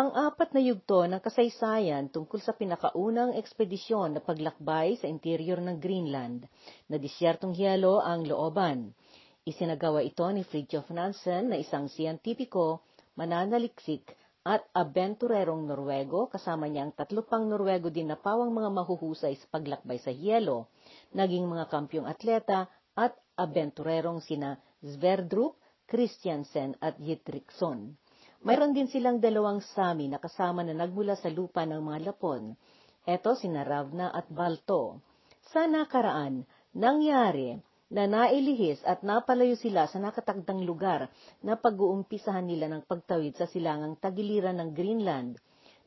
Ang apat na yugto ng kasaysayan tungkol sa pinakaunang ekspedisyon na paglakbay sa interior ng Greenland, na disyertong hiyelo ang looban. Isinagawa ito ni Fridtjof Nansen na isang siyentipiko, mananaliksik, at abenturerong Norwego kasama niya ang tatlo pang Norwego din na pawang mga mahuhusay sa paglakbay sa hiyelo, naging mga kampyong atleta at abenturerong sina Sverdrup, Christiansen at Yitrickson. Mayroon din silang dalawang sami na kasama na nagmula sa lupa ng mga Lapon. Ito sina Ravna at Balto. Sa nakaraan, nangyari na nailihis at napalayo sila sa nakatagdang lugar na pag-uumpisahan nila ng pagtawid sa silangang tagiliran ng Greenland.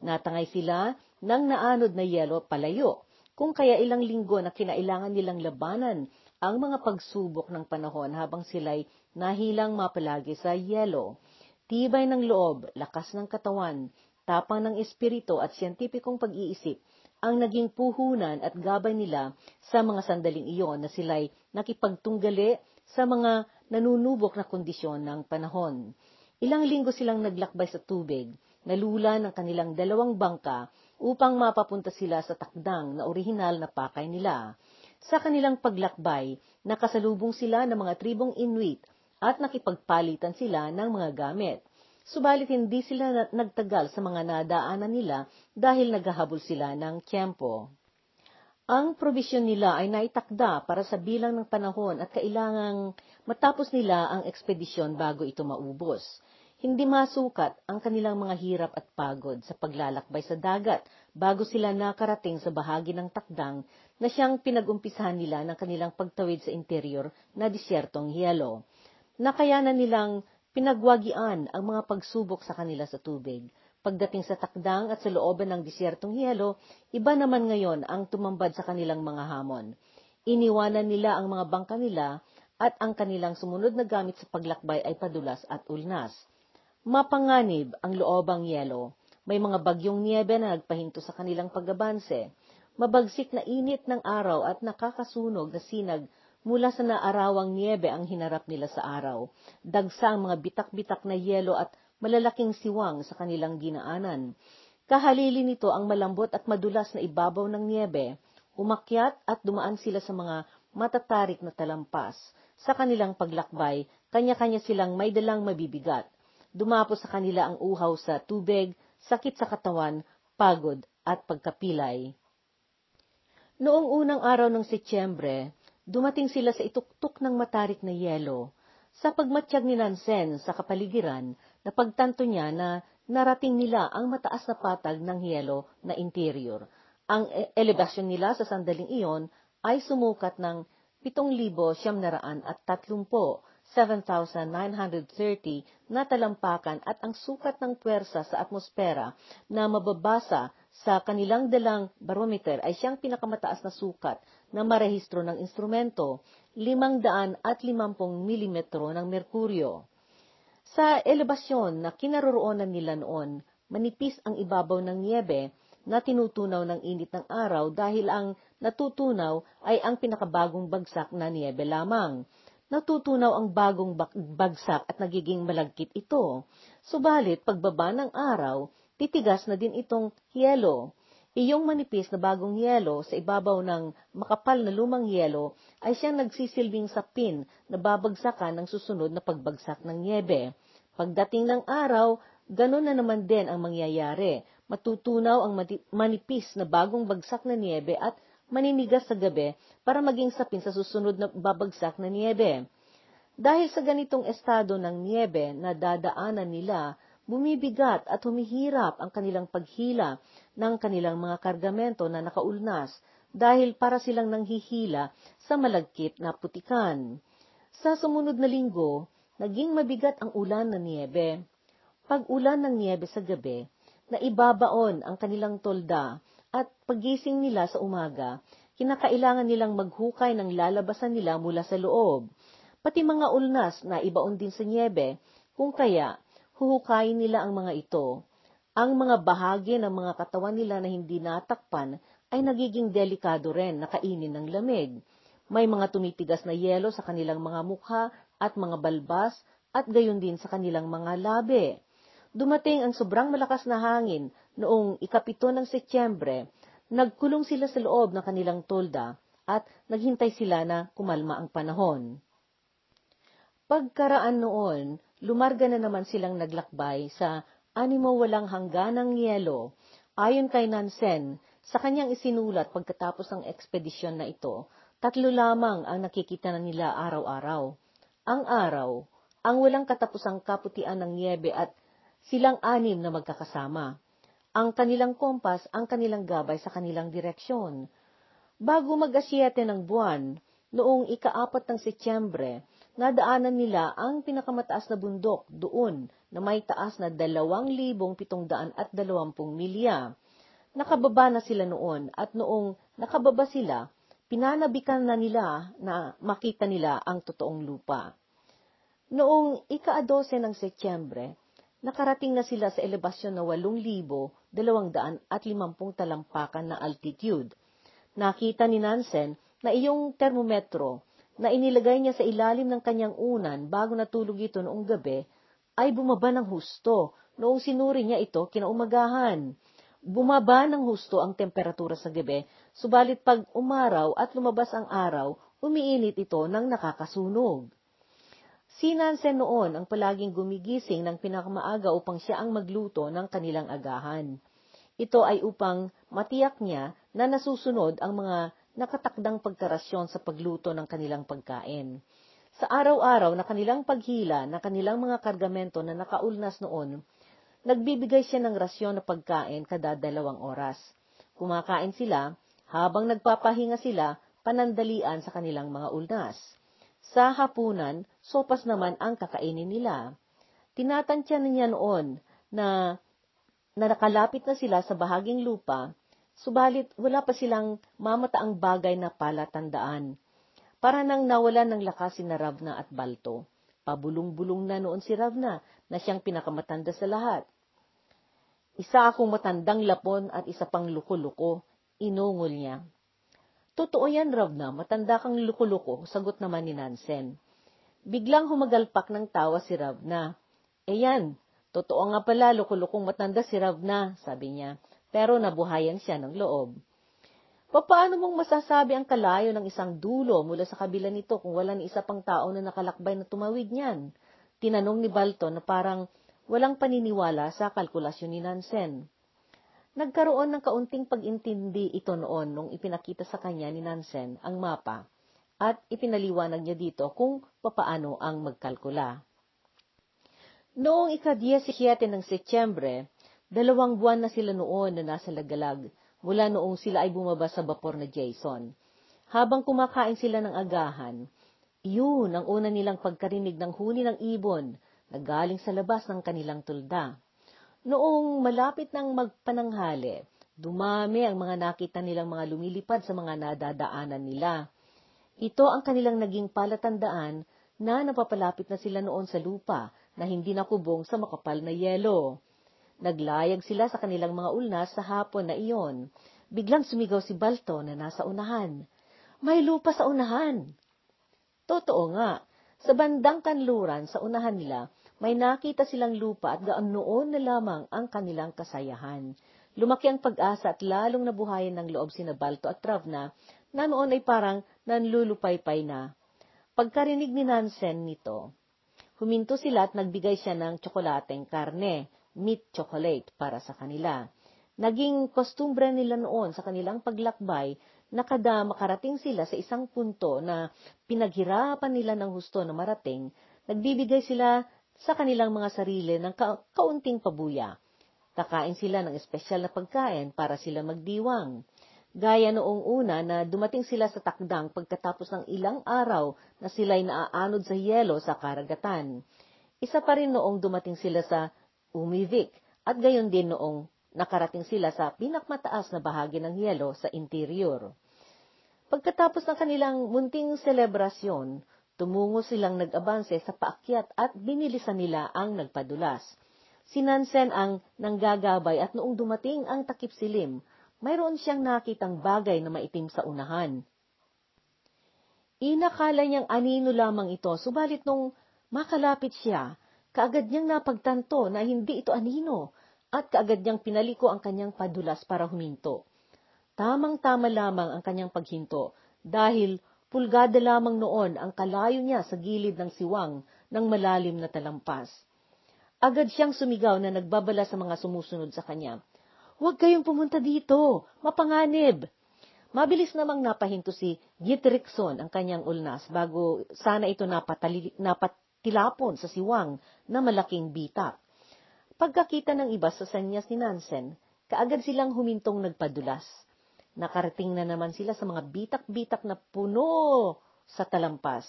Natangay sila ng naanod na yelo palayo, kung kaya ilang linggo na kinailangan nilang labanan ang mga pagsubok ng panahon habang sila'y nahilang mapalagi sa yelo. Tibay ng loob, lakas ng katawan, tapang ng espiritu at siyentipikong pag-iisip ang naging puhunan at gabay nila sa mga sandaling iyon na sila'y nakipagtunggali sa mga nanunubok na kondisyon ng panahon. Ilang linggo silang naglakbay sa tubig, nalula ng kanilang dalawang bangka upang mapapunta sila sa takdang na orihinal na pakay nila. Sa kanilang paglakbay, nakasalubong sila ng mga tribong Inuit at nakipagpalitan sila ng mga gamit. Subalit hindi sila nagtagal sa mga nadaanan nila dahil naghahabol sila ng tiyempo. Ang probisyon nila ay naitakda para sa bilang ng panahon at kailangang matapos nila ang ekspedisyon bago ito maubos. Hindi masukat ang kanilang mga hirap at pagod sa paglalakbay sa dagat bago sila nakarating sa bahagi ng takdang na siyang pinagumpisahan nila ng kanilang pagtawid sa interior na disyertong hiyelo nakayanan nilang pinagwagian ang mga pagsubok sa kanila sa tubig. Pagdating sa takdang at sa looban ng disyertong hiyelo, iba naman ngayon ang tumambad sa kanilang mga hamon. Iniwanan nila ang mga bangka nila at ang kanilang sumunod na gamit sa paglakbay ay padulas at ulnas. Mapanganib ang loobang yelo. May mga bagyong niebe na nagpahinto sa kanilang pagabanse. Mabagsik na init ng araw at nakakasunog na sinag Mula sa naarawang niebe ang hinarap nila sa araw. Dagsa ang mga bitak-bitak na yelo at malalaking siwang sa kanilang ginaanan. Kahalili nito ang malambot at madulas na ibabaw ng niebe. Umakyat at dumaan sila sa mga matatarik na talampas. Sa kanilang paglakbay, kanya-kanya silang may dalang mabibigat. Dumapo sa kanila ang uhaw sa tubig, sakit sa katawan, pagod at pagkapilay. Noong unang araw ng Setyembre, dumating sila sa ituktok ng matarik na yelo. Sa pagmatsyag ni Nansen sa kapaligiran, napagtanto niya na narating nila ang mataas na patag ng yelo na interior. Ang e- elevasyon nila sa sandaling iyon ay sumukat ng 7,730 7,930 na talampakan at ang sukat ng puwersa sa atmosfera na mababasa sa kanilang dalang barometer ay siyang pinakamataas na sukat na marehistro ng instrumento, 550 mm ng merkuryo. Sa elevasyon na kinaroroonan nila noon, manipis ang ibabaw ng niebe na tinutunaw ng init ng araw dahil ang natutunaw ay ang pinakabagong bagsak na niebe lamang natutunaw ang bagong bagsak at nagiging malagkit ito. Subalit, pagbaba ng araw, titigas na din itong yelo. Iyong manipis na bagong yelo sa ibabaw ng makapal na lumang yelo ay siyang nagsisilbing sapin na babagsakan ng susunod na pagbagsak ng niebe. Pagdating ng araw, ganun na naman din ang mangyayari. Matutunaw ang manipis na bagong bagsak na niebe at maninigas sa gabi para maging sapin sa susunod na babagsak na niebe. Dahil sa ganitong estado ng niebe na dadaanan nila, bumibigat at humihirap ang kanilang paghila ng kanilang mga kargamento na nakaulnas dahil para silang nanghihila sa malagkit na putikan. Sa sumunod na linggo, naging mabigat ang ulan ng niebe. Pag ulan ng niebe sa gabi, naibabaon ang kanilang tolda at pagising nila sa umaga, kinakailangan nilang maghukay ng lalabasan nila mula sa loob. Pati mga ulnas na ibaon din sa niebe, kung kaya, huhukayin nila ang mga ito. Ang mga bahagi ng mga katawan nila na hindi natakpan ay nagiging delikado rin na kainin ng lamig. May mga tumitigas na yelo sa kanilang mga mukha at mga balbas at gayon din sa kanilang mga labi. dumating ang sobrang malakas na hangin noong ikapito ng Setyembre, nagkulong sila sa loob ng kanilang tolda at naghintay sila na kumalma ang panahon. Pagkaraan noon, lumarga na naman silang naglakbay sa animo walang hangganang yelo. Ayon kay Nansen, sa kanyang isinulat pagkatapos ng ekspedisyon na ito, tatlo lamang ang nakikita na nila araw-araw. Ang araw, ang walang katapusang kaputian ng niebe at silang anim na magkakasama. Ang kanilang kompas ang kanilang gabay sa kanilang direksyon. Bago mag-asyete ng buwan, noong ikaapat ng Setyembre, nadaanan nila ang pinakamataas na bundok doon na may taas na 2,720 milya. Nakababa na sila noon at noong nakababa sila, pinanabikan na nila na makita nila ang totoong lupa. Noong ika-12 ng Setyembre, nakarating na sila sa elevasyon na 8,250 talampakan na altitude. Nakita ni Nansen na iyong termometro na inilagay niya sa ilalim ng kanyang unan bago natulog ito noong gabi, ay bumaba ng husto noong sinuri niya ito kinaumagahan. Bumaba ng husto ang temperatura sa gabi, subalit pag umaraw at lumabas ang araw, umiinit ito ng nakakasunog. Si Nansen noon ang palaging gumigising ng pinakamaaga upang siya ang magluto ng kanilang agahan. Ito ay upang matiyak niya na nasusunod ang mga nakatakdang pagkarasyon sa pagluto ng kanilang pagkain. Sa araw-araw na kanilang paghila na kanilang mga kargamento na nakaulnas noon, nagbibigay siya ng rasyon na pagkain kada dalawang oras. Kumakain sila habang nagpapahinga sila panandalian sa kanilang mga ulnas. Sa hapunan, sopas naman ang kakainin nila. Tinatantya niya noon na, na nakalapit na sila sa bahaging lupa Subalit wala pa silang mamataang bagay na palatandaan. Para nang nawalan ng lakas si na Ravna at Balto. Pabulong-bulong na noon si Ravna na siyang pinakamatanda sa lahat. Isa akong matandang lapon at isa pang luko-luko, inungol niya. Totoo yan, Ravna, matanda kang luko-luko, sagot naman ni Nansen. Biglang humagalpak ng tawa si Ravna. E totoo nga pala, luko-lukong matanda si Ravna, sabi niya pero nabuhayan siya ng loob. Paano mong masasabi ang kalayo ng isang dulo mula sa kabila nito kung wala ni isa pang tao na nakalakbay na tumawid niyan? Tinanong ni Balton na parang walang paniniwala sa kalkulasyon ni Nansen. Nagkaroon ng kaunting pag-intindi ito noon nung ipinakita sa kanya ni Nansen ang mapa at ipinaliwanag niya dito kung papaano ang magkalkula. Noong ika-17 ng Setyembre, Dalawang buwan na sila noon na nasa lagalag mula noong sila ay bumaba sa bapor na Jason. Habang kumakain sila ng agahan, iyon ang una nilang pagkarinig ng huni ng ibon na galing sa labas ng kanilang tulda. Noong malapit ng magpananghali, dumami ang mga nakita nilang mga lumilipad sa mga nadadaanan nila. Ito ang kanilang naging palatandaan na napapalapit na sila noon sa lupa na hindi nakubong sa makapal na yelo. Naglayag sila sa kanilang mga ulnas sa hapon na iyon. Biglang sumigaw si Balto na nasa unahan. May lupa sa unahan! Totoo nga, sa bandang kanluran sa unahan nila, may nakita silang lupa at gaan noon na lamang ang kanilang kasayahan. Lumaki ang pag-asa at lalong nabuhayan ng loob sina Balto at Travna na noon ay parang nanlulupaypay na. Pagkarinig ni Nansen nito, huminto sila at nagbigay siya ng tsokolateng karne meat chocolate para sa kanila. Naging kostumbre nila noon sa kanilang paglakbay na kada makarating sila sa isang punto na pinaghirapan nila ng husto na marating, nagbibigay sila sa kanilang mga sarili ng ka- kaunting pabuya. Kakain sila ng espesyal na pagkain para sila magdiwang. Gaya noong una na dumating sila sa takdang pagkatapos ng ilang araw na sila'y naaanod sa yelo sa karagatan. Isa pa rin noong dumating sila sa umivik at gayon din noong nakarating sila sa pinakmataas na bahagi ng yelo sa interior. Pagkatapos ng kanilang munting selebrasyon, tumungo silang nag-abanse sa paakyat at binilisan nila ang nagpadulas. Si Nansen ang nanggagabay at noong dumating ang takip silim, mayroon siyang nakitang bagay na maitim sa unahan. Inakala niyang anino lamang ito, subalit nung makalapit siya, kaagad niyang napagtanto na hindi ito anino at kaagad niyang pinaliko ang kanyang padulas para huminto. Tamang-tama lamang ang kanyang paghinto dahil pulgada lamang noon ang kalayo niya sa gilid ng siwang ng malalim na talampas. Agad siyang sumigaw na nagbabala sa mga sumusunod sa kanya. Huwag kayong pumunta dito! Mapanganib! Mabilis namang napahinto si Gitrickson ang kanyang ulnas bago sana ito napatali, napatilapon sa siwang na malaking bitak. Pagkakita ng iba sa sanyas ni Nansen, kaagad silang humintong nagpadulas. Nakarating na naman sila sa mga bitak-bitak na puno sa talampas.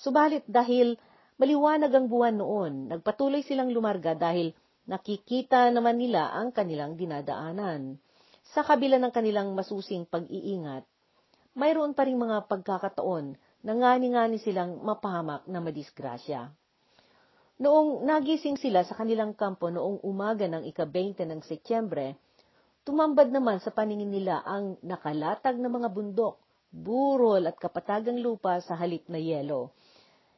Subalit dahil Maliwanag ang buwan noon, nagpatuloy silang lumarga dahil nakikita naman nila ang kanilang dinadaanan. Sa kabila ng kanilang masusing pag-iingat, mayroon pa rin mga pagkakataon na ngani-ngani silang mapahamak na madisgrasya. Noong nagising sila sa kanilang kampo noong umaga ng ika-20 ng Setyembre, tumambad naman sa paningin nila ang nakalatag na mga bundok, burol at kapatagang lupa sa halip na yelo.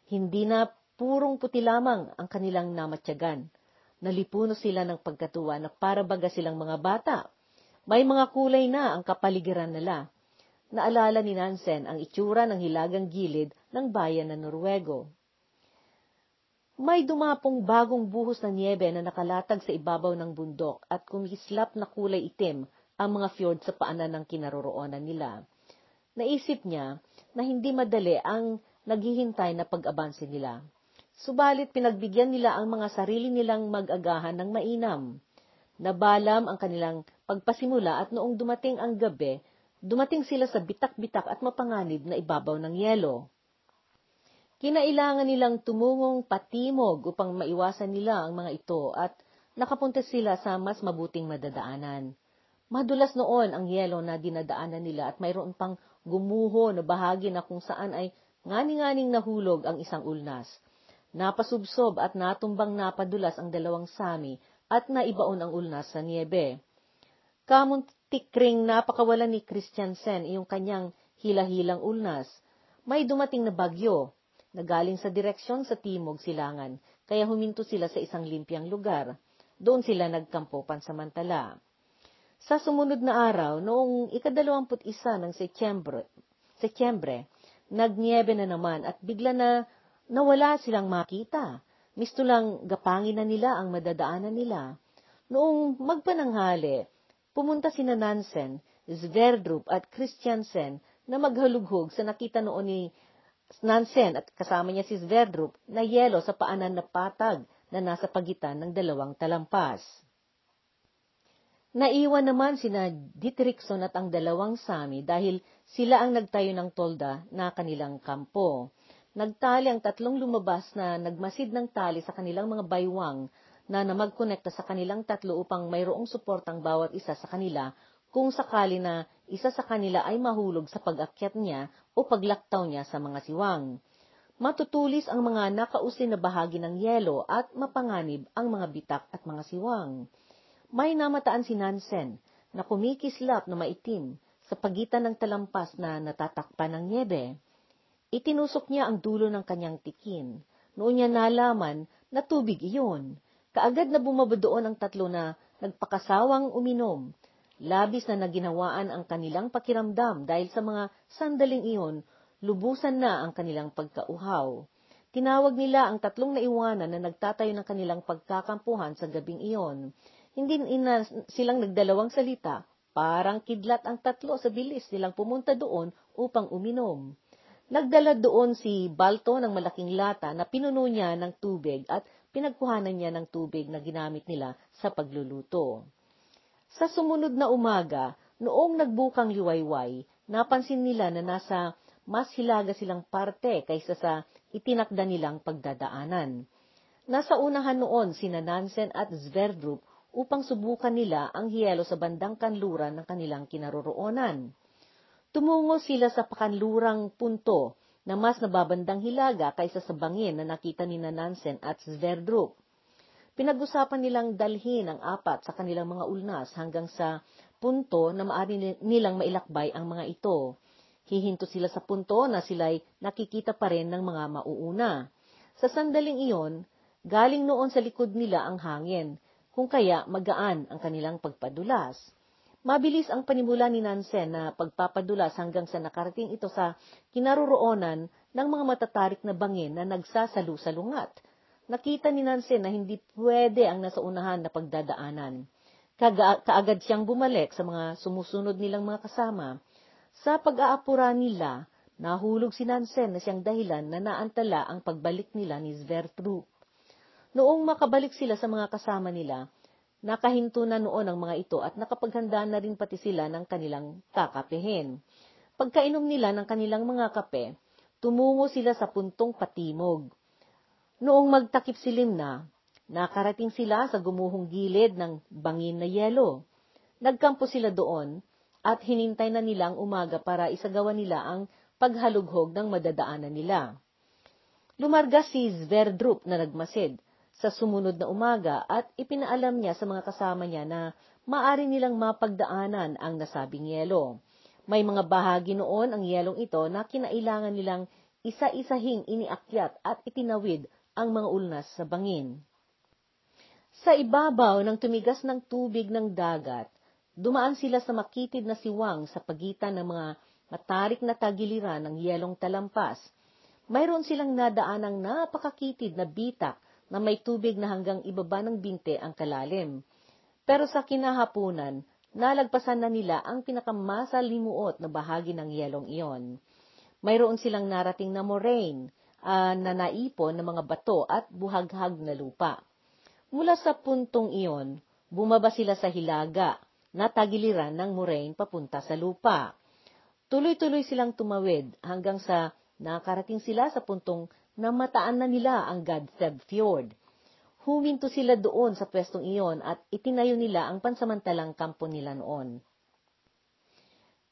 Hindi na purong puti lamang ang kanilang namatyagan. Nalipuno sila ng pagkatuwa na para baga silang mga bata. May mga kulay na ang kapaligiran nila. Naalala ni Nansen ang itsura ng hilagang gilid ng bayan ng Norwego. May dumapong bagong buhos ng niebe na nakalatag sa ibabaw ng bundok at kumislap na kulay itim ang mga fjord sa paanan ng kinaroroonan nila. Naisip niya na hindi madali ang naghihintay na pag-abanse nila. Subalit pinagbigyan nila ang mga sarili nilang mag-agahan ng mainam. Nabalam ang kanilang pagpasimula at noong dumating ang gabi, dumating sila sa bitak-bitak at mapanganib na ibabaw ng yelo. Kinailangan nilang tumungong patimog upang maiwasan nila ang mga ito at nakapunta sila sa mas mabuting madadaanan. Madulas noon ang yelo na dinadaanan nila at mayroon pang gumuho na bahagi na kung saan ay ngani-nganing nahulog ang isang ulnas. Napasubsob at natumbang napadulas ang dalawang sami at naibaon ang ulnas sa niebe. Kamuntikring napakawalan ni Christiansen iyong kanyang hilahilang ulnas. May dumating na bagyo na galing sa direksyon sa timog silangan, kaya huminto sila sa isang limpyang lugar. Doon sila nagkampo pansamantala. Sa sumunod na araw, noong ikadalawamput isa ng Setyembre, Setyembre, nagniebe na naman at bigla na Nawala silang makita. Misto lang gapangin na nila ang madadaanan nila. Noong magpananghali, pumunta sina Nansen, Sverdrup at Christiansen na maghalughog sa nakita noon ni Nansen at kasama niya si Sverdrup na yelo sa paanan na patag na nasa pagitan ng dalawang talampas. Naiwan naman sina Dietrichson at ang dalawang Sami dahil sila ang nagtayo ng tolda na kanilang kampo. Nagtali ang tatlong lumabas na nagmasid ng tali sa kanilang mga baywang na namagkonekta sa kanilang tatlo upang mayroong suportang bawat isa sa kanila kung sakali na isa sa kanila ay mahulog sa pag-akyat niya o paglaktaw niya sa mga siwang. Matutulis ang mga nakausin na bahagi ng yelo at mapanganib ang mga bitak at mga siwang. May namataan si Nansen na kumikislap na maitim sa pagitan ng talampas na natatakpan ng niebe. Itinusok niya ang dulo ng kanyang tikin. Noon niya nalaman na tubig iyon. Kaagad na bumaba doon ang tatlo na nagpakasawang uminom. Labis na naginawaan ang kanilang pakiramdam dahil sa mga sandaling iyon, lubusan na ang kanilang pagkauhaw. Tinawag nila ang tatlong naiwanan na nagtatayo ng kanilang pagkakampuhan sa gabing iyon. Hindi ina silang nagdalawang salita, parang kidlat ang tatlo sa bilis nilang pumunta doon upang uminom. Nagdala doon si Balto ng malaking lata na pinuno niya ng tubig at pinagkuhanan niya ng tubig na ginamit nila sa pagluluto. Sa sumunod na umaga, noong nagbukang liwayway, napansin nila na nasa mas hilaga silang parte kaysa sa itinakda nilang pagdadaanan. Nasa unahan noon sina Nansen at Sverdrup upang subukan nila ang hiyelo sa bandang kanluran ng kanilang kinaroroonan. Tumungo sila sa pakanlurang punto na mas nababandang hilaga kaysa sa bangin na nakita ni Nansen at Sverdrup. Pinag-usapan nilang dalhin ang apat sa kanilang mga ulnas hanggang sa punto na maaari nilang mailakbay ang mga ito. Hihinto sila sa punto na sila'y nakikita pa rin ng mga mauuna. Sa sandaling iyon, Galing noon sa likod nila ang hangin, kung kaya magaan ang kanilang pagpadulas. Mabilis ang panimula ni Nansen na pagpapadulas hanggang sa nakarating ito sa kinaroroonan ng mga matatarik na bangin na nagsasalu-salungat. Nakita ni Nansen na hindi pwede ang nasa unahan na pagdadaanan. Kaga, kaagad siyang bumalik sa mga sumusunod nilang mga kasama. Sa pag-aapura nila, nahulog si Nansen na siyang dahilan na naantala ang pagbalik nila ni Svertrup. Noong makabalik sila sa mga kasama nila, nakahinto na noon ang mga ito at nakapaghanda na rin pati sila ng kanilang kakapehin. Pagkainom nila ng kanilang mga kape, tumungo sila sa puntong patimog. Noong magtakip silim na, nakarating sila sa gumuhong gilid ng bangin na yelo. Nagkampo sila doon at hinintay na nila ang umaga para isagawa nila ang paghalughog ng madadaanan nila. Lumarga si Sverdrup na nagmasid sa sumunod na umaga at ipinaalam niya sa mga kasama niya na maari nilang mapagdaanan ang nasabing yelo. May mga bahagi noon ang yelong ito na kinailangan nilang isa-isahing iniakyat at itinawid ang mga ulnas sa bangin. Sa ibabaw ng tumigas ng tubig ng dagat, dumaan sila sa makitid na siwang sa pagitan ng mga matarik na tagiliran ng yelong talampas. Mayroon silang nadaan ng napakakitid na bitak na may tubig na hanggang ibaba ng binte ang kalalim. Pero sa kinahapunan, nalagpasan na nila ang pinakamasalimuot na bahagi ng yelong iyon. Mayroon silang narating na moraine uh, na naipon ng mga bato at buhaghag na lupa. Mula sa puntong iyon, bumaba sila sa hilaga na tagiliran ng moraine papunta sa lupa. Tuloy-tuloy silang tumawid hanggang sa nakarating sila sa puntong na mataan na nila ang Gadseb Fjord. Huminto sila doon sa pwestong iyon at itinayo nila ang pansamantalang kampo nila noon.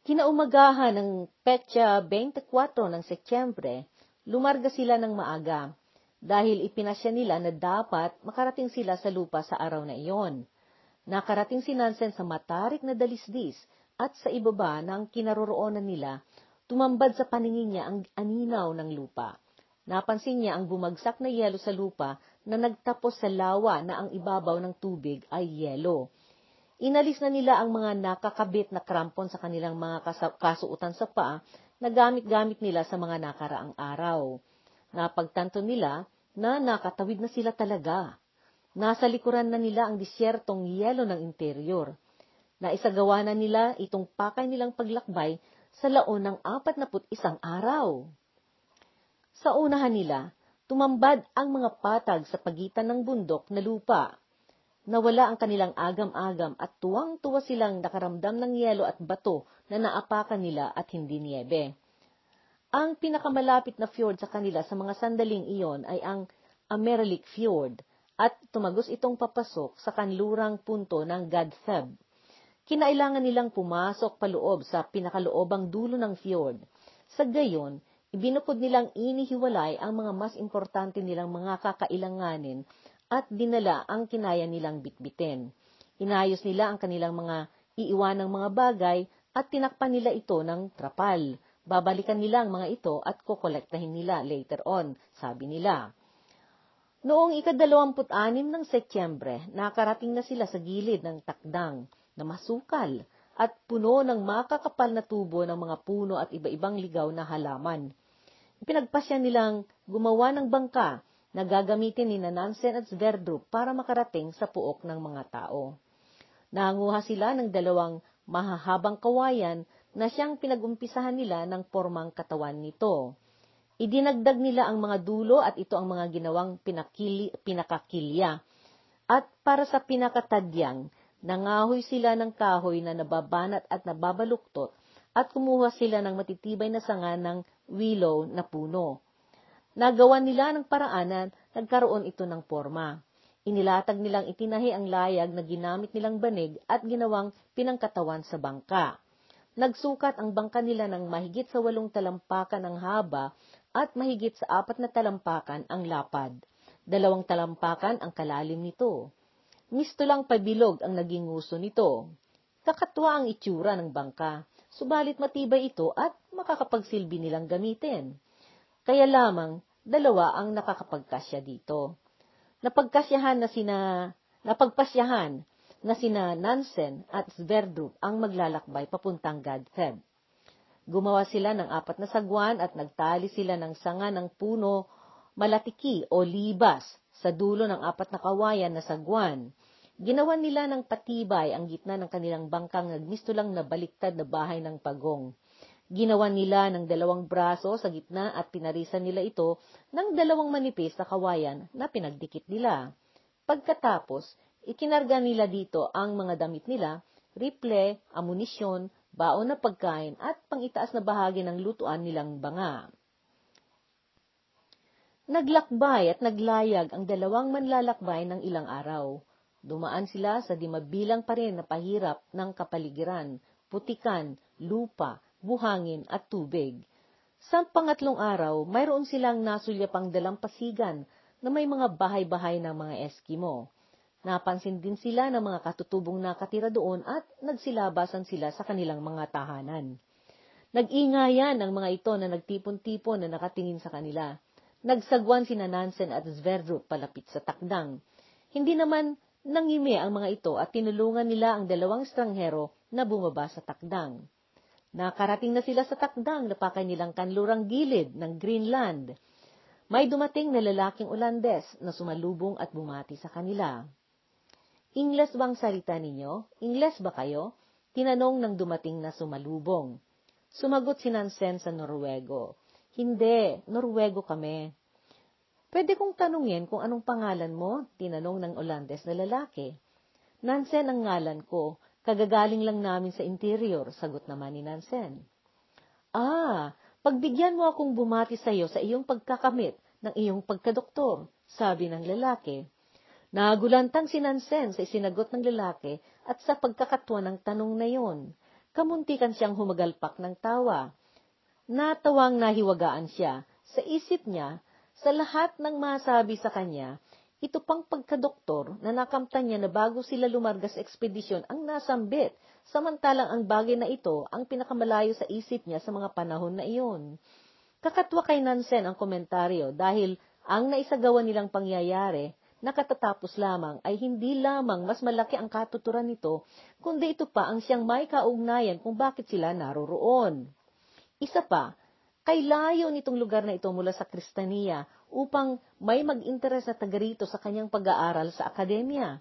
Kinaumagahan ng petsa 24 ng Setyembre, lumarga sila ng maaga dahil ipinasya nila na dapat makarating sila sa lupa sa araw na iyon. Nakarating si Nansen sa matarik na dalisdis at sa ibaba ng kinaroroonan nila, tumambad sa paningin niya ang aninaw ng lupa. Napansin niya ang bumagsak na yelo sa lupa na nagtapos sa lawa na ang ibabaw ng tubig ay yelo. Inalis na nila ang mga nakakabit na krampon sa kanilang mga kasuutan sa paa na gamit-gamit nila sa mga nakaraang araw. Napagtanto nila na nakatawid na sila talaga. Nasa likuran na nila ang disyertong yelo ng interior. Naisagawa na nila itong pakay nilang paglakbay sa laon ng apat na isang araw. Sa unahan nila, tumambad ang mga patag sa pagitan ng bundok na lupa. Nawala ang kanilang agam-agam at tuwang-tuwa silang nakaramdam ng yelo at bato na naapakan nila at hindi niebe. Ang pinakamalapit na fjord sa kanila sa mga sandaling iyon ay ang Ameralik Fjord at tumagos itong papasok sa kanlurang punto ng Gadthab. Kinailangan nilang pumasok paloob sa pinakaloobang dulo ng fjord. Sa gayon, Ibinukod nilang inihiwalay ang mga mas importante nilang mga kakailanganin at dinala ang kinaya nilang bitbitin. Inayos nila ang kanilang mga iiwanang mga bagay at tinakpan nila ito ng trapal. Babalikan nila ang mga ito at kokolektahin nila later on, sabi nila. Noong ikadalawamput-anim ng Setyembre, nakarating na sila sa gilid ng takdang na masukal at puno ng makakapal na tubo ng mga puno at iba-ibang ligaw na halaman. Pinagpasya nilang gumawa ng bangka na gagamitin ni Nansen at Sverdrup para makarating sa puok ng mga tao. Nanguha sila ng dalawang mahahabang kawayan na siyang pinagumpisahan nila ng formang katawan nito. Idinagdag nila ang mga dulo at ito ang mga ginawang pinakili, pinakakilya. At para sa pinakatadyang, Nangahoy sila ng kahoy na nababanat at nababaluktot at kumuha sila ng matitibay na sanga ng willow na puno. Nagawa nila ng paraanan, nagkaroon ito ng forma. Inilatag nilang itinahi ang layag na ginamit nilang banig at ginawang pinangkatawan sa bangka. Nagsukat ang bangka nila ng mahigit sa walong talampakan ang haba at mahigit sa apat na talampakan ang lapad. Dalawang talampakan ang kalalim nito. Misto lang pabilog ang naging nguso nito. Kakatwa ang itsura ng bangka, subalit matibay ito at makakapagsilbi nilang gamitin. Kaya lamang, dalawa ang nakakapagkasya dito. Napagkasyahan na sina napagpasyahan na sina Nansen at Sverdrup ang maglalakbay papuntang Gadtheb. Gumawa sila ng apat na sagwan at nagtali sila ng sanga ng puno malatiki o libas sa dulo ng apat na kawayan na sagwan. Ginawan nila ng patibay ang gitna ng kanilang bangkang nagmisto lang na baliktad na bahay ng pagong. Ginawan nila ng dalawang braso sa gitna at pinarisan nila ito ng dalawang manipis na kawayan na pinagdikit nila. Pagkatapos, ikinarga nila dito ang mga damit nila, rifle, amunisyon, baon na pagkain at pangitaas na bahagi ng lutuan nilang banga. Naglakbay at naglayag ang dalawang manlalakbay ng ilang araw. Dumaan sila sa di mabilang pa rin na pahirap ng kapaligiran, putikan, lupa, buhangin at tubig. Sa pangatlong araw, mayroon silang nasulyapang dalampasigan na may mga bahay-bahay ng mga Eskimo. Napansin din sila ng mga katutubong nakatira doon at nagsilabasan sila sa kanilang mga tahanan. Nag-ingayan ang mga ito na nagtipon-tipon na nakatingin sa kanila. Nagsagwan sina Nansen at Sverdrup palapit sa takdang. Hindi naman nangimi ang mga ito at tinulungan nila ang dalawang estranghero na bumaba sa takdang. Nakarating na sila sa takdang na pakay nilang kanlurang gilid ng Greenland. May dumating na lalaking Ulandes na sumalubong at bumati sa kanila. Ingles bang salita ninyo? Ingles ba kayo? Tinanong ng dumating na sumalubong. Sumagot si Nansen sa Norwego. Hindi, Norwego kami. Pwede kong tanungin kung anong pangalan mo, tinanong ng Olandes na lalaki. Nansen ang ngalan ko, kagagaling lang namin sa interior, sagot naman ni Nansen. Ah, pagbigyan mo akong bumati sa iyo sa iyong pagkakamit ng iyong pagkadoktor, sabi ng lalaki. Nagulantang si Nansen sa isinagot ng lalaki at sa pagkakatwa ng tanong na yon. Kamuntikan siyang humagalpak ng tawa. Natawang nahiwagaan siya. Sa isip niya, sa lahat ng masabi sa kanya, ito pang pagkadoktor na nakamtan niya na bago sila lumarga sa ekspedisyon ang nasambit, samantalang ang bagay na ito ang pinakamalayo sa isip niya sa mga panahon na iyon. Kakatwa kay Nansen ang komentaryo dahil ang naisagawa nilang pangyayari nakatatapos lamang ay hindi lamang mas malaki ang katuturan nito, kundi ito pa ang siyang may kaugnayan kung bakit sila naroroon. Isa pa, kay layo nitong lugar na ito mula sa Kristaniya upang may mag-interes na taga rito sa kanyang pag-aaral sa akademya.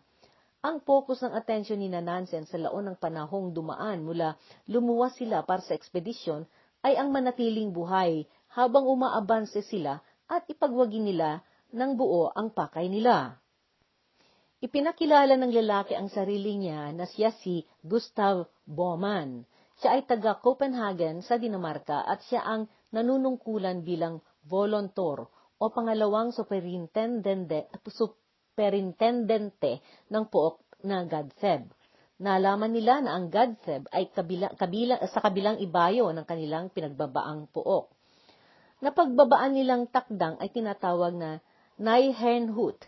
Ang focus ng atensyon ni Nansen sa laon ng panahong dumaan mula lumuwas sila para sa ekspedisyon ay ang manatiling buhay habang umaabanse sila at ipagwagi nila ng buo ang pakay nila. Ipinakilala ng lalaki ang sarili niya na siya si Gustav Baumann siya ay taga Copenhagen sa Dinamarca at siya ang nanunungkulan bilang volunteer o pangalawang superintendente, superintendente ng pook na Gadseb. Nalaman nila na ang Gadseb ay kabila, kabila, sa kabilang ibayo ng kanilang pinagbabaang pook. Napagbabaan nilang takdang ay tinatawag na Naihenhut.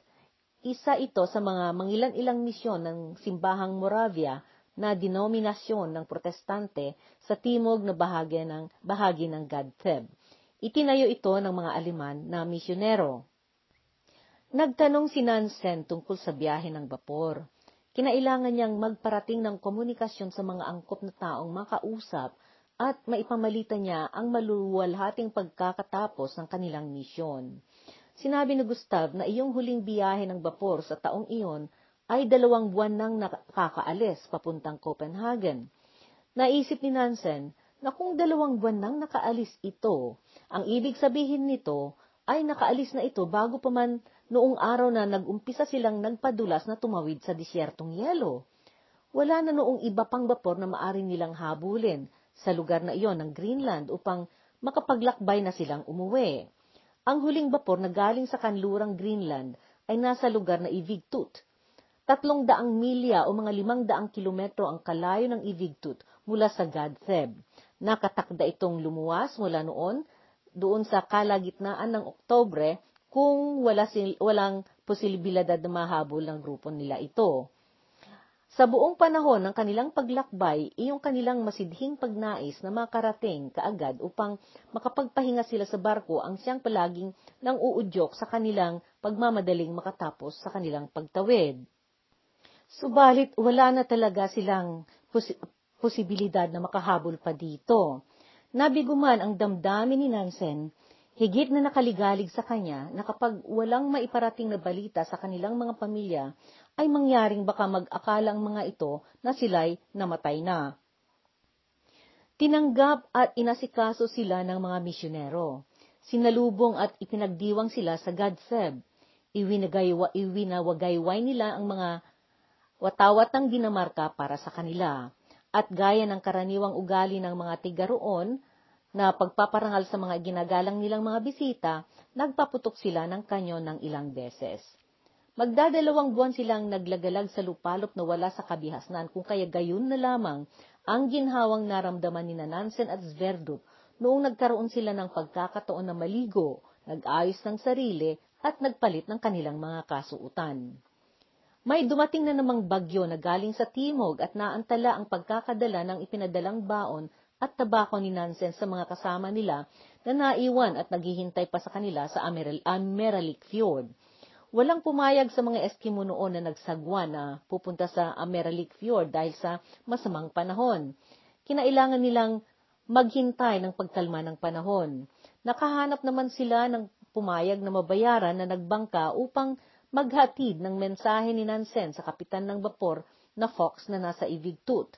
Isa ito sa mga mangilan-ilang misyon ng simbahang Moravia na denominasyon ng protestante sa timog na bahagi ng, bahagi ng Gadtheb. Itinayo ito ng mga Aliman na misyonero. Nagtanong si Nansen tungkol sa biyahe ng bapor. Kinailangan niyang magparating ng komunikasyon sa mga angkop na taong makausap at maipamalita niya ang maluwalhating pagkakatapos ng kanilang misyon. Sinabi ni Gustav na iyong huling biyahe ng bapor sa taong iyon ay dalawang buwan nang nakakaalis papuntang Copenhagen. Naisip ni Nansen na kung dalawang buwan nang nakaalis ito, ang ibig sabihin nito ay nakaalis na ito bago pa man noong araw na nag-umpisa silang nagpadulas na tumawid sa disyertong yelo. Wala na noong iba pang bapor na maaari nilang habulin sa lugar na iyon ng Greenland upang makapaglakbay na silang umuwi. Ang huling bapor na galing sa kanlurang Greenland ay nasa lugar na Ivigtut, Tatlong daang milya o mga limang daang kilometro ang kalayo ng Ivigtut mula sa Gadtheb. Nakatakda itong lumuwas mula noon doon sa kalagitnaan ng Oktobre kung wala sil- walang posibilidad na mahabol ng grupo nila ito. Sa buong panahon ng kanilang paglakbay, iyong kanilang masidhing pagnais na makarating kaagad upang makapagpahinga sila sa barko ang siyang palaging nang uudyok sa kanilang pagmamadaling makatapos sa kanilang pagtawid. Subalit wala na talaga silang posi- posibilidad na makahabol pa dito. Nabiguman ang damdamin ni Nansen Higit na nakaligalig sa kanya na kapag walang maiparating na balita sa kanilang mga pamilya, ay mangyaring baka mag-akalang mga ito na sila'y namatay na. Tinanggap at inasikaso sila ng mga misyonero. Sinalubong at ipinagdiwang sila sa Gadseb. Iwinagaywa, iwinawagayway nila ang mga watawat ng Dinamarka para sa kanila. At gaya ng karaniwang ugali ng mga tiga roon, na pagpaparangal sa mga ginagalang nilang mga bisita, nagpaputok sila ng kanyo ng ilang beses. Magdadalawang buwan silang naglagalag sa lupalop na wala sa kabihasnan kung kaya gayon na lamang ang ginhawang naramdaman ni Nansen at Sverdrup noong nagkaroon sila ng pagkakataon na maligo, nag-ayos ng sarili at nagpalit ng kanilang mga kasuutan. May dumating na namang bagyo na galing sa timog at naantala ang pagkakadala ng ipinadalang baon at tabako ni Nansen sa mga kasama nila na naiwan at naghihintay pa sa kanila sa Ameral Ameralik Fjord. Walang pumayag sa mga Eskimo noon na nagsagwa na pupunta sa Ameralik Fjord dahil sa masamang panahon. Kinailangan nilang maghintay ng pagkalma ng panahon. Nakahanap naman sila ng pumayag na mabayaran na nagbangka upang maghatid ng mensahe ni Nansen sa kapitan ng bapor na Fox na nasa Ivigtut.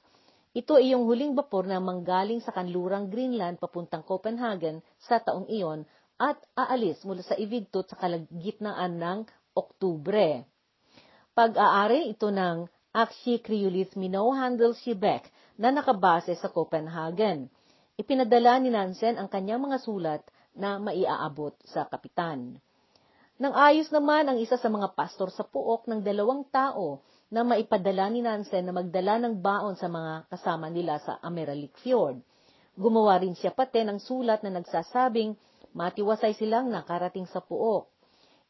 Ito ay yung huling bapor na manggaling sa kanlurang Greenland papuntang Copenhagen sa taong iyon at aalis mula sa Ivigtut sa kalagitnaan ng Oktubre. Pag-aari ito ng Akshi Kriolith Minnow Handel Shibek na nakabase sa Copenhagen. Ipinadala ni Nansen ang kanyang mga sulat na maiaabot sa kapitan. Nang ayos naman ang isa sa mga pastor sa puok ng dalawang tao na maipadala ni Nansen na magdala ng baon sa mga kasama nila sa Ameralik Fjord. Gumawa rin siya pati ng sulat na nagsasabing matiwasay silang nakarating sa puok.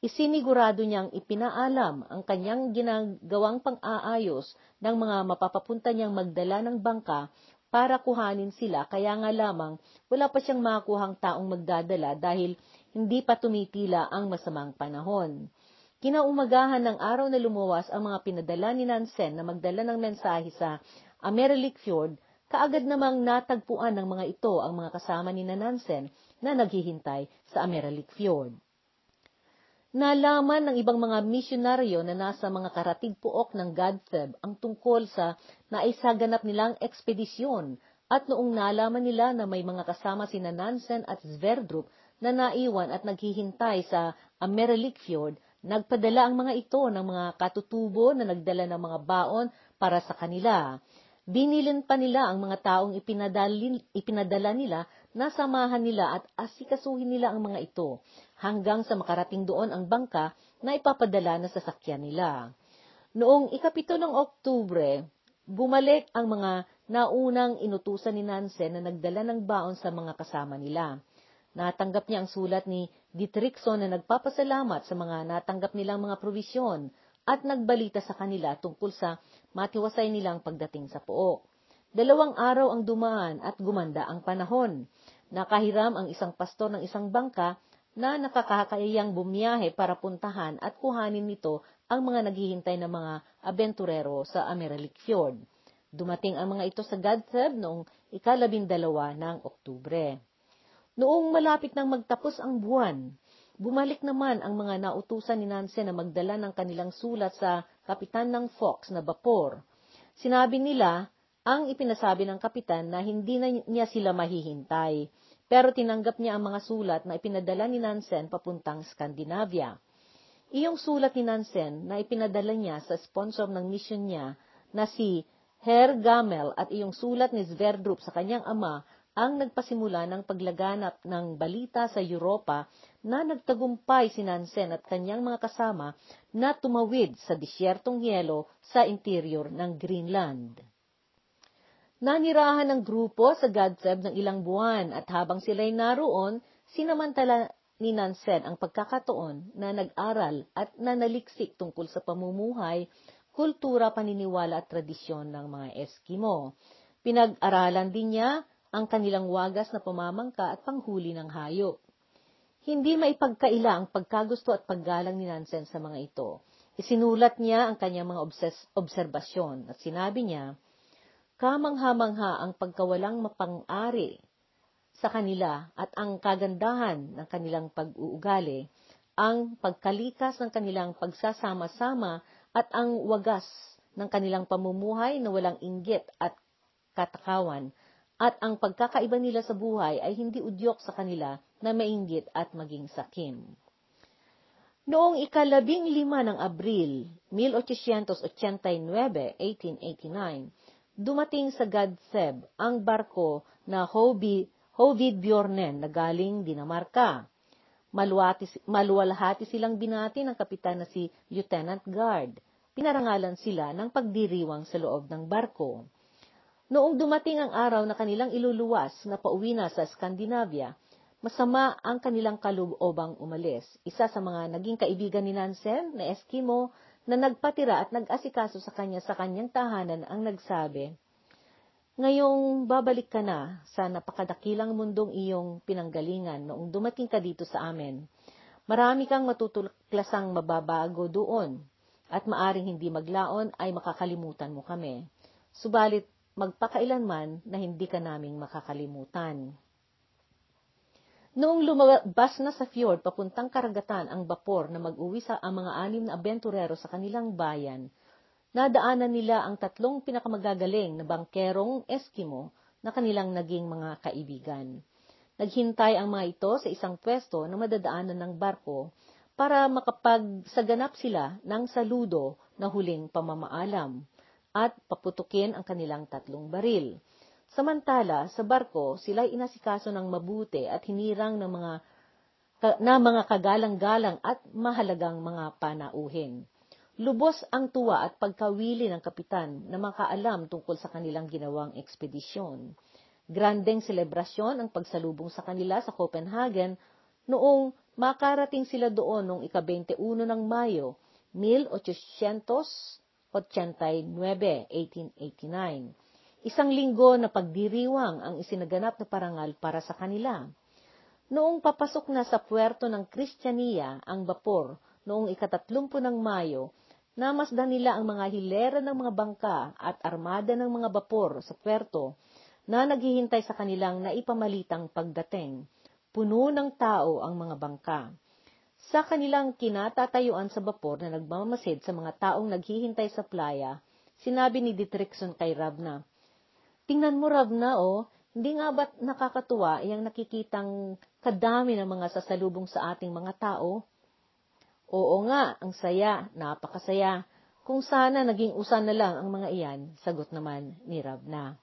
Isinigurado niyang ipinaalam ang kanyang ginagawang pang-aayos ng mga mapapapunta niyang magdala ng bangka para kuhanin sila kaya nga lamang wala pa siyang makuhang taong magdadala dahil hindi pa tumitila ang masamang panahon. Kinaumagahan ng araw na lumuwas ang mga pinadala ni Nansen na magdala ng mensahe sa Ameralik Fjord, kaagad namang natagpuan ng mga ito ang mga kasama ni Nansen na naghihintay sa Ameralik Fjord. Nalaman ng ibang mga misyonaryo na nasa mga karatig puok ng Godtheb ang tungkol sa naisaganap nilang ekspedisyon at noong nalaman nila na may mga kasama si Nansen at Sverdrup na naiwan at naghihintay sa Ameralik Fjord, Nagpadala ang mga ito ng mga katutubo na nagdala ng mga baon para sa kanila. Binilin pa nila ang mga taong ipinadala nila na samahan nila at asikasuhin nila ang mga ito hanggang sa makarating doon ang bangka na ipapadala na sasakyan nila. Noong ikapito ng Oktubre, bumalik ang mga naunang inutusan ni Nansen na nagdala ng baon sa mga kasama nila. Natanggap niya ang sulat ni Dietrichson na nagpapasalamat sa mga natanggap nilang mga provisyon at nagbalita sa kanila tungkol sa matiwasay nilang pagdating sa pook. Dalawang araw ang dumaan at gumanda ang panahon. Nakahiram ang isang pastor ng isang bangka na nakakakayang bumiyahe para puntahan at kuhanin nito ang mga naghihintay na mga abenturero sa Ameralik Fjord. Dumating ang mga ito sa Gadseb noong ikalabindalawa ng Oktubre. Noong malapit nang magtapos ang buwan, bumalik naman ang mga nautusan ni Nansen na magdala ng kanilang sulat sa kapitan ng Fox na bapor. Sinabi nila ang ipinasabi ng kapitan na hindi na niya sila mahihintay, pero tinanggap niya ang mga sulat na ipinadala ni Nansen papuntang Scandinavia. Iyong sulat ni Nansen na ipinadala niya sa sponsor ng mission niya na si Herr Gamel at iyong sulat ni Sverdrup sa kanyang ama ang nagpasimula ng paglaganap ng balita sa Europa na nagtagumpay si Nansen at kanyang mga kasama na tumawid sa disyertong yelo sa interior ng Greenland. Nanirahan ng grupo sa Gadseb ng ilang buwan at habang sila'y naroon, sinamantala ni Nansen ang pagkakataon na nag-aral at nanaliksik tungkol sa pamumuhay kultura, paniniwala at tradisyon ng mga Eskimo. Pinag-aralan din niya ang kanilang wagas na pamamangka at panghuli ng hayop. Hindi maipagkaila ang pagkagusto at paggalang ni Nansen sa mga ito. Isinulat niya ang kanyang mga obses- obserbasyon at sinabi niya, kamangha-mangha ang pagkawalang mapang-ari sa kanila at ang kagandahan ng kanilang pag-uugali, ang pagkalikas ng kanilang pagsasama-sama at ang wagas ng kanilang pamumuhay na walang inggit at katakawan, at ang pagkakaiba nila sa buhay ay hindi udyok sa kanila na mainggit at maging sakim. Noong ikalabing lima ng Abril, 1889, 1889, dumating sa Gadseb ang barko na Hobi, Hovid Bjornen na galing Dinamarca. Maluwati, maluwalhati silang binati ng kapitan na si Lieutenant Guard. Pinarangalan sila ng pagdiriwang sa loob ng barko. Noong dumating ang araw na kanilang iluluwas na pauwi na sa Scandinavia, masama ang kanilang kalubobang umalis. Isa sa mga naging kaibigan ni Nansen na Eskimo na nagpatira at nag-asikaso sa kanya sa kanyang tahanan ang nagsabi, Ngayong babalik ka na sa napakadakilang mundong iyong pinanggalingan noong dumating ka dito sa amin. Marami kang matutulklasang mababago doon at maaring hindi maglaon ay makakalimutan mo kami. Subalit magpakailanman na hindi ka naming makakalimutan. Noong lumabas na sa fjord papuntang karagatan ang bapor na mag-uwi sa ang mga anim na abenturero sa kanilang bayan, nadaanan nila ang tatlong pinakamagagaling na bangkerong Eskimo na kanilang naging mga kaibigan. Naghintay ang mga ito sa isang pwesto na madadaanan ng barko para makapagsaganap sila ng saludo na huling pamamaalam at paputukin ang kanilang tatlong baril. Samantala, sa barko, sila'y inasikaso ng mabuti at hinirang ng mga na mga kagalang-galang at mahalagang mga panauhin. Lubos ang tuwa at pagkawili ng kapitan na makaalam tungkol sa kanilang ginawang ekspedisyon. Grandeng selebrasyon ang pagsalubong sa kanila sa Copenhagen noong makarating sila doon noong ika-21 ng Mayo, 1889, 1889. Isang linggo na pagdiriwang ang isinaganap na parangal para sa kanila. Noong papasok na sa puerto ng Kristiyaniya ang bapor noong ikatatlumpu ng Mayo, namasdan nila ang mga hilera ng mga bangka at armada ng mga bapor sa puerto na naghihintay sa kanilang naipamalitang pagdating. Puno ng tao ang mga bangka. Sa kanilang kinatatayuan sa bapor na nagmamasid sa mga taong naghihintay sa playa, sinabi ni Dietrichson kay Rabna, Tingnan mo, Ravna, oh, hindi nga ba't nakakatuwa yung nakikitang kadami ng mga sasalubong sa ating mga tao? Oo nga, ang saya, napakasaya. Kung sana naging usan na lang ang mga iyan, sagot naman ni Ravna.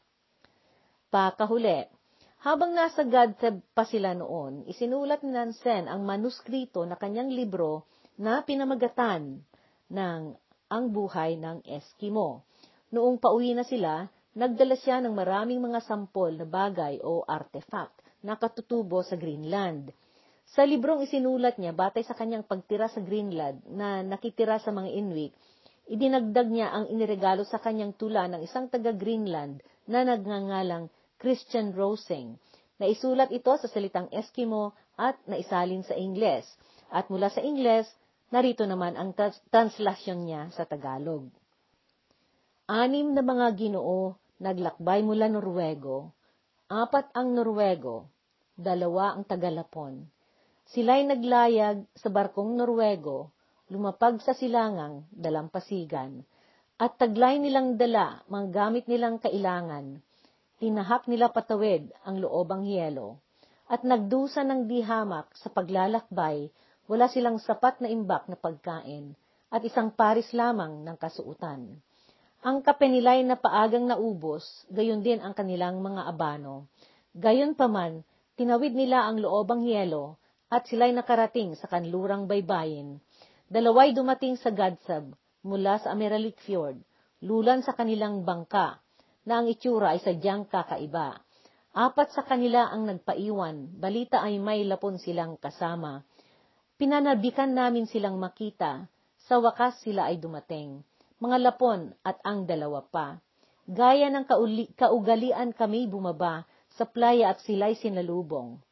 Pakahuli, habang nasa Gadseb pa sila noon, isinulat ni Nansen ang manuskrito na kanyang libro na pinamagatan ng Ang Buhay ng Eskimo. Noong pauwi na sila, nagdala siya ng maraming mga sampol na bagay o artifact na katutubo sa Greenland. Sa librong isinulat niya batay sa kanyang pagtira sa Greenland na nakitira sa mga Inuit, idinagdag niya ang iniregalo sa kanyang tula ng isang taga-Greenland na nagngangalang Christian Rosing. Naisulat ito sa salitang Eskimo at naisalin sa Ingles. At mula sa Ingles, narito naman ang translasyon niya sa Tagalog. Anim na mga ginoo naglakbay mula Norwego, apat ang Norwego, dalawa ang Tagalapon. Sila'y naglayag sa barkong Norwego, lumapag sa silangang dalampasigan, at taglay nilang dala mga gamit nilang kailangan. Tinahak nila patawid ang loobang yelo, at nagdusa ng dihamak sa paglalakbay, wala silang sapat na imbak na pagkain, at isang paris lamang ng kasuutan. Ang kape nila'y napaagang naubos, gayon din ang kanilang mga abano. Gayon paman, tinawid nila ang loobang yelo, at sila'y nakarating sa kanlurang baybayin. Dalaway dumating sa Gadsab, mula sa Ameralik Fjord, lulan sa kanilang bangka, na ang itsura ay sadyang kakaiba. Apat sa kanila ang nagpaiwan, balita ay may lapon silang kasama. Pinanabikan namin silang makita, sa wakas sila ay dumating mga lapon at ang dalawa pa. Gaya ng kauli- kaugalian kami bumaba sa playa at sila'y sinalubong.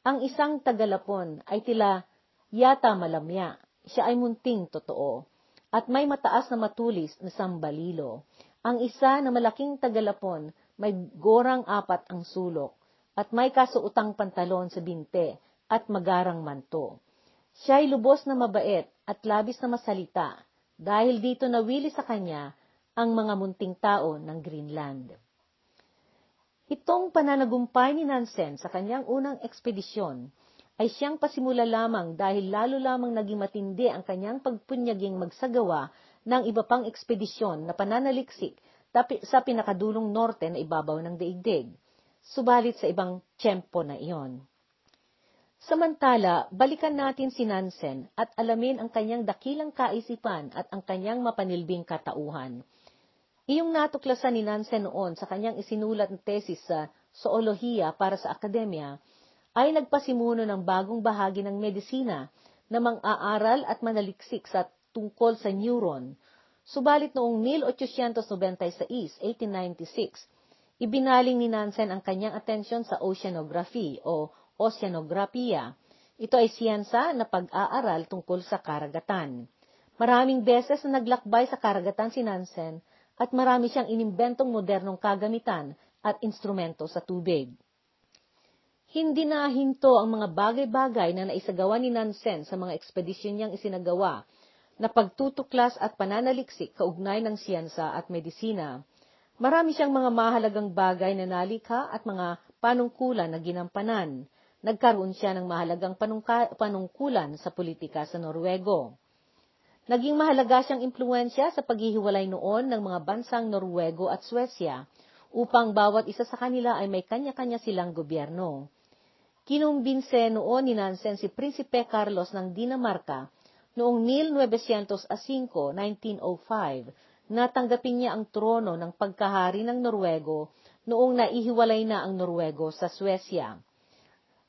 Ang isang tagalapon ay tila yata malamya, siya ay munting totoo, at may mataas na matulis na sambalilo. Ang isa na malaking tagalapon, may gorang apat ang sulok, at may kasuutang pantalon sa binte, at magarang manto. Siya ay lubos na mabait at labis na masalita, dahil dito nawili sa kanya ang mga munting tao ng Greenland. Itong pananagumpay ni Nansen sa kanyang unang ekspedisyon ay siyang pasimula lamang dahil lalo lamang naging matindi ang kanyang pagpunyaging magsagawa ng iba pang ekspedisyon na pananaliksik sa pinakadulong norte na ibabaw ng daigdig, subalit sa ibang tiyempo na iyon. Samantala, balikan natin si Nansen at alamin ang kanyang dakilang kaisipan at ang kanyang mapanilbing katauhan. Iyong natuklasan ni Nansen noon sa kanyang isinulat na tesis sa Zoolohiya para sa akademya ay nagpasimuno ng bagong bahagi ng medisina na mang-aaral at manaliksik sa tungkol sa neuron. Subalit noong 1896, 1896, ibinaling ni Nansen ang kanyang atensyon sa oceanography o oceanographia. Ito ay siyensa na pag-aaral tungkol sa karagatan. Maraming beses na naglakbay sa karagatan si Nansen at marami siyang inimbentong modernong kagamitan at instrumento sa tubig. Hindi na hinto ang mga bagay-bagay na naisagawa ni Nansen sa mga ekspedisyon niyang isinagawa na pagtutuklas at pananaliksik kaugnay ng siyensa at medisina. Marami siyang mga mahalagang bagay na nalikha at mga panungkulan na ginampanan. Nagkaroon siya ng mahalagang panungka, panungkulan sa politika sa Norwego. Naging mahalaga siyang impluensya sa paghihiwalay noon ng mga bansang Norwego at Swesya upang bawat isa sa kanila ay may kanya-kanya silang gobyerno. Kinumbinse noon ni Nansen si Prinsipe Carlos ng Dinamarca noong 1905, 1905, na tanggapin niya ang trono ng pagkahari ng Norwego noong naihiwalay na ang Norwego sa Suecia.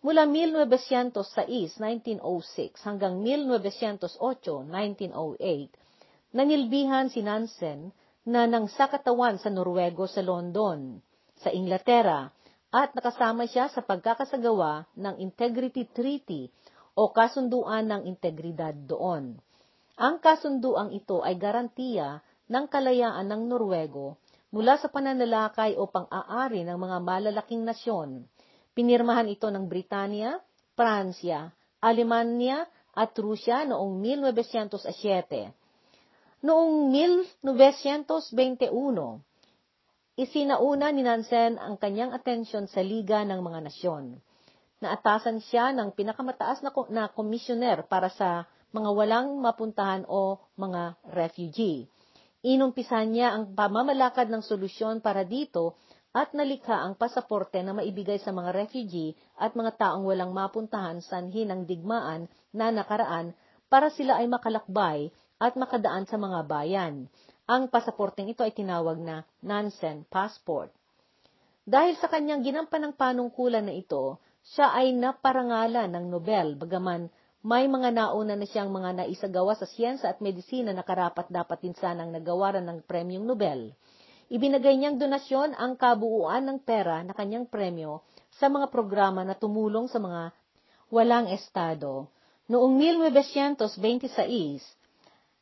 Mula 1906, 1906 hanggang 1908, 1908, nanilbihan si Nansen na nang sakatawan sa Norwego sa London, sa Inglaterra, at nakasama siya sa pagkakasagawa ng Integrity Treaty o kasunduan ng integridad doon. Ang kasunduang ito ay garantiya ng kalayaan ng Norwego mula sa pananalakay o pang-aari ng mga malalaking nasyon. Pinirmahan ito ng Britanya, Pransya, Alemanya at Rusya noong 1907. Noong 1921, Isinauna ni Nansen ang kanyang atensyon sa Liga ng mga Nasyon. Naatasan siya ng pinakamataas na, na komisyoner para sa mga walang mapuntahan o mga refugee. Inumpisan niya ang pamamalakad ng solusyon para dito at nalikha ang pasaporte na maibigay sa mga refugee at mga taong walang mapuntahan sanhi ng digmaan na nakaraan para sila ay makalakbay at makadaan sa mga bayan. Ang pasaporteng ito ay tinawag na Nansen Passport. Dahil sa kanyang ginampanang panungkulan na ito, siya ay naparangalan ng Nobel, bagaman may mga nauna na siyang mga naisagawa sa siyensa at medisina na karapat dapat din sanang nagawaran ng premyong Nobel. Ibinagay niyang donasyon ang kabuuan ng pera na kanyang premyo sa mga programa na tumulong sa mga walang estado. Noong 1926,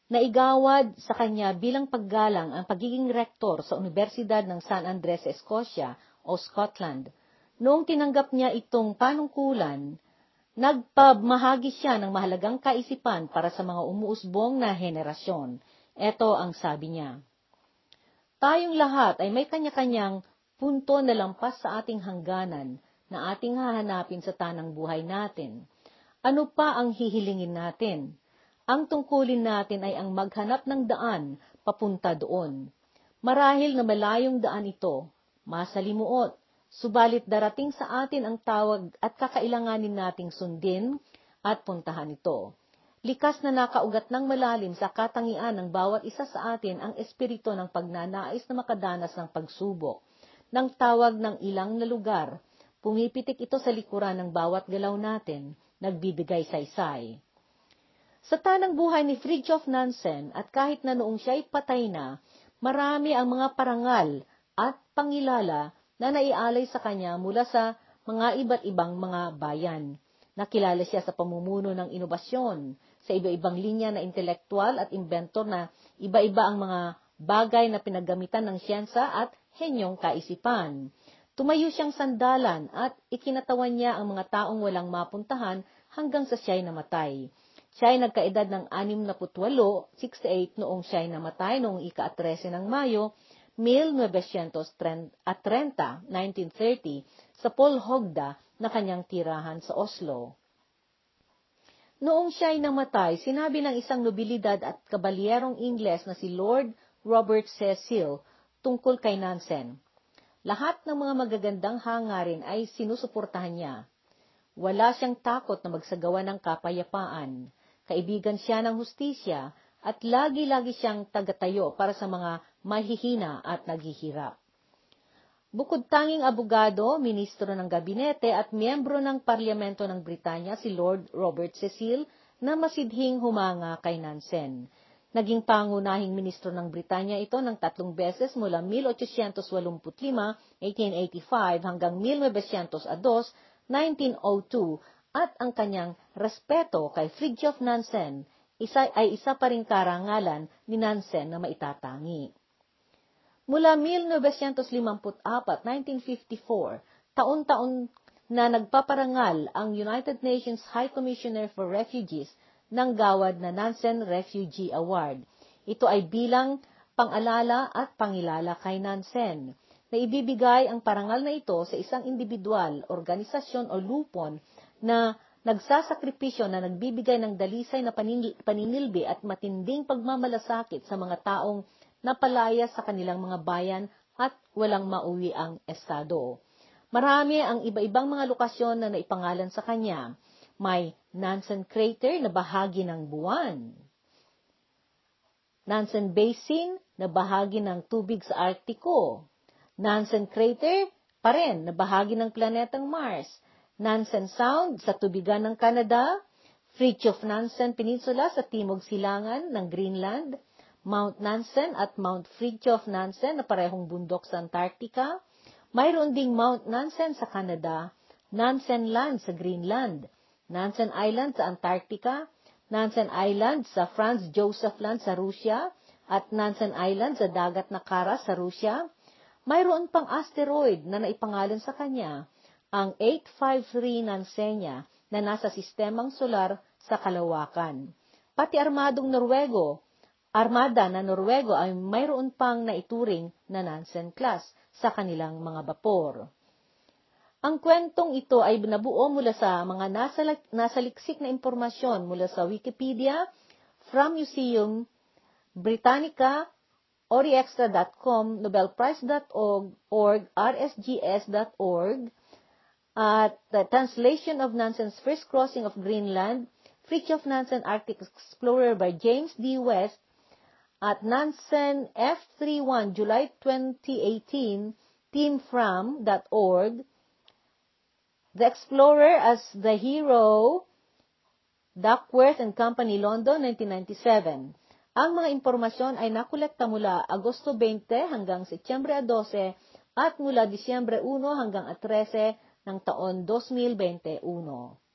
Naigawad sa kanya bilang paggalang ang pagiging rektor sa Universidad ng San Andres Escocia o Scotland. Noong tinanggap niya itong panungkulan, nagpamahagi siya ng mahalagang kaisipan para sa mga umuusbong na henerasyon. Ito ang sabi niya. Tayong lahat ay may kanya-kanyang punto na lampas sa ating hangganan na ating hahanapin sa tanang buhay natin. Ano pa ang hihilingin natin? Ang tungkulin natin ay ang maghanap ng daan papunta doon. Marahil na malayong daan ito, masalimuot, subalit darating sa atin ang tawag at kakailanganin nating sundin at puntahan ito. Likas na nakaugat ng malalim sa katangian ng bawat isa sa atin ang espiritu ng pagnanais na makadanas ng pagsubok, ng tawag ng ilang na lugar. Pumipitik ito sa likuran ng bawat galaw natin, nagbibigay saysay. Sa tanang buhay ni Fridtjof Nansen at kahit na noong siya'y patay na, marami ang mga parangal at pangilala na naialay sa kanya mula sa mga iba't ibang mga bayan. Nakilala siya sa pamumuno ng inobasyon, sa iba-ibang linya na intelektual at inventor na iba-iba ang mga bagay na pinaggamitan ng siyensa at henyong kaisipan. Tumayo siyang sandalan at ikinatawan niya ang mga taong walang mapuntahan hanggang sa siya'y namatay. Siya ay nagkaedad ng 68, 68 noong siya ay namatay noong ika-13 ng Mayo, 1930, 1930 sa Polhogda na kanyang tirahan sa Oslo. Noong siya ay namatay, sinabi ng isang nobilidad at kabalyerong Ingles na si Lord Robert Cecil tungkol kay Nansen. Lahat ng mga magagandang hangarin ay sinusuportahan niya. Wala siyang takot na magsagawa ng kapayapaan kaibigan siya ng hustisya, at lagi-lagi siyang tagatayo para sa mga mahihina at naghihirap. Bukod tanging abogado, ministro ng gabinete at miyembro ng parlamento ng Britanya si Lord Robert Cecil na masidhing humanga kay Nansen. Naging pangunahing ministro ng Britanya ito ng tatlong beses mula 1885, 1885 hanggang 1902, 1902 at ang kanyang respeto kay Fridtjof Nansen isa, ay isa pa ring karangalan ni Nansen na maitatangi. Mula 1954, 1954, taon-taon na nagpaparangal ang United Nations High Commissioner for Refugees ng gawad na Nansen Refugee Award. Ito ay bilang pang-alala at pangilala kay Nansen na ibibigay ang parangal na ito sa isang individual, organisasyon o lupon na nagsasakripisyo na nagbibigay ng dalisay na paninilbi at matinding pagmamalasakit sa mga taong napalaya sa kanilang mga bayan at walang mauwi ang estado. Marami ang iba-ibang mga lokasyon na naipangalan sa kanya. May Nansen Crater na bahagi ng buwan. Nansen Basin na bahagi ng tubig sa Artiko. Nansen Crater pa rin na bahagi ng planetang Mars Nansen Sound sa tubigan ng Canada, Fridtjof Nansen Peninsula sa timog silangan ng Greenland, Mount Nansen at Mount Fridtjof Nansen na parehong bundok sa Antarctica, mayroon ding Mount Nansen sa Canada, Nansen Land sa Greenland, Nansen Island sa Antarctica, Nansen Island sa Franz Joseph Land sa Russia, at Nansen Island sa dagat na Kara sa Russia. Mayroon pang asteroid na naipangalan sa kanya ang 853 Nansenya na nasa sistemang solar sa kalawakan. Pati armadong Norwego, armada na Norwego ay mayroon pang naituring na Nansen class sa kanilang mga bapor. Ang kwentong ito ay nabuo mula sa mga nasaliksik na impormasyon mula sa Wikipedia, from Museum, Britannica, oriextra.com, nobelprize.org, rsgs.org, at the translation of Nansen's First Crossing of Greenland, Fridtjof Nansen Arctic Explorer by James D. West, at Nansen F31 July 2018, teamfram.org, The Explorer as the Hero, Duckworth and Company, London, 1997. Ang mga impormasyon ay nakolekta mula Agosto 20 hanggang Setyembre 12 at mula Disyembre 1 hanggang 13 ng taon 2021.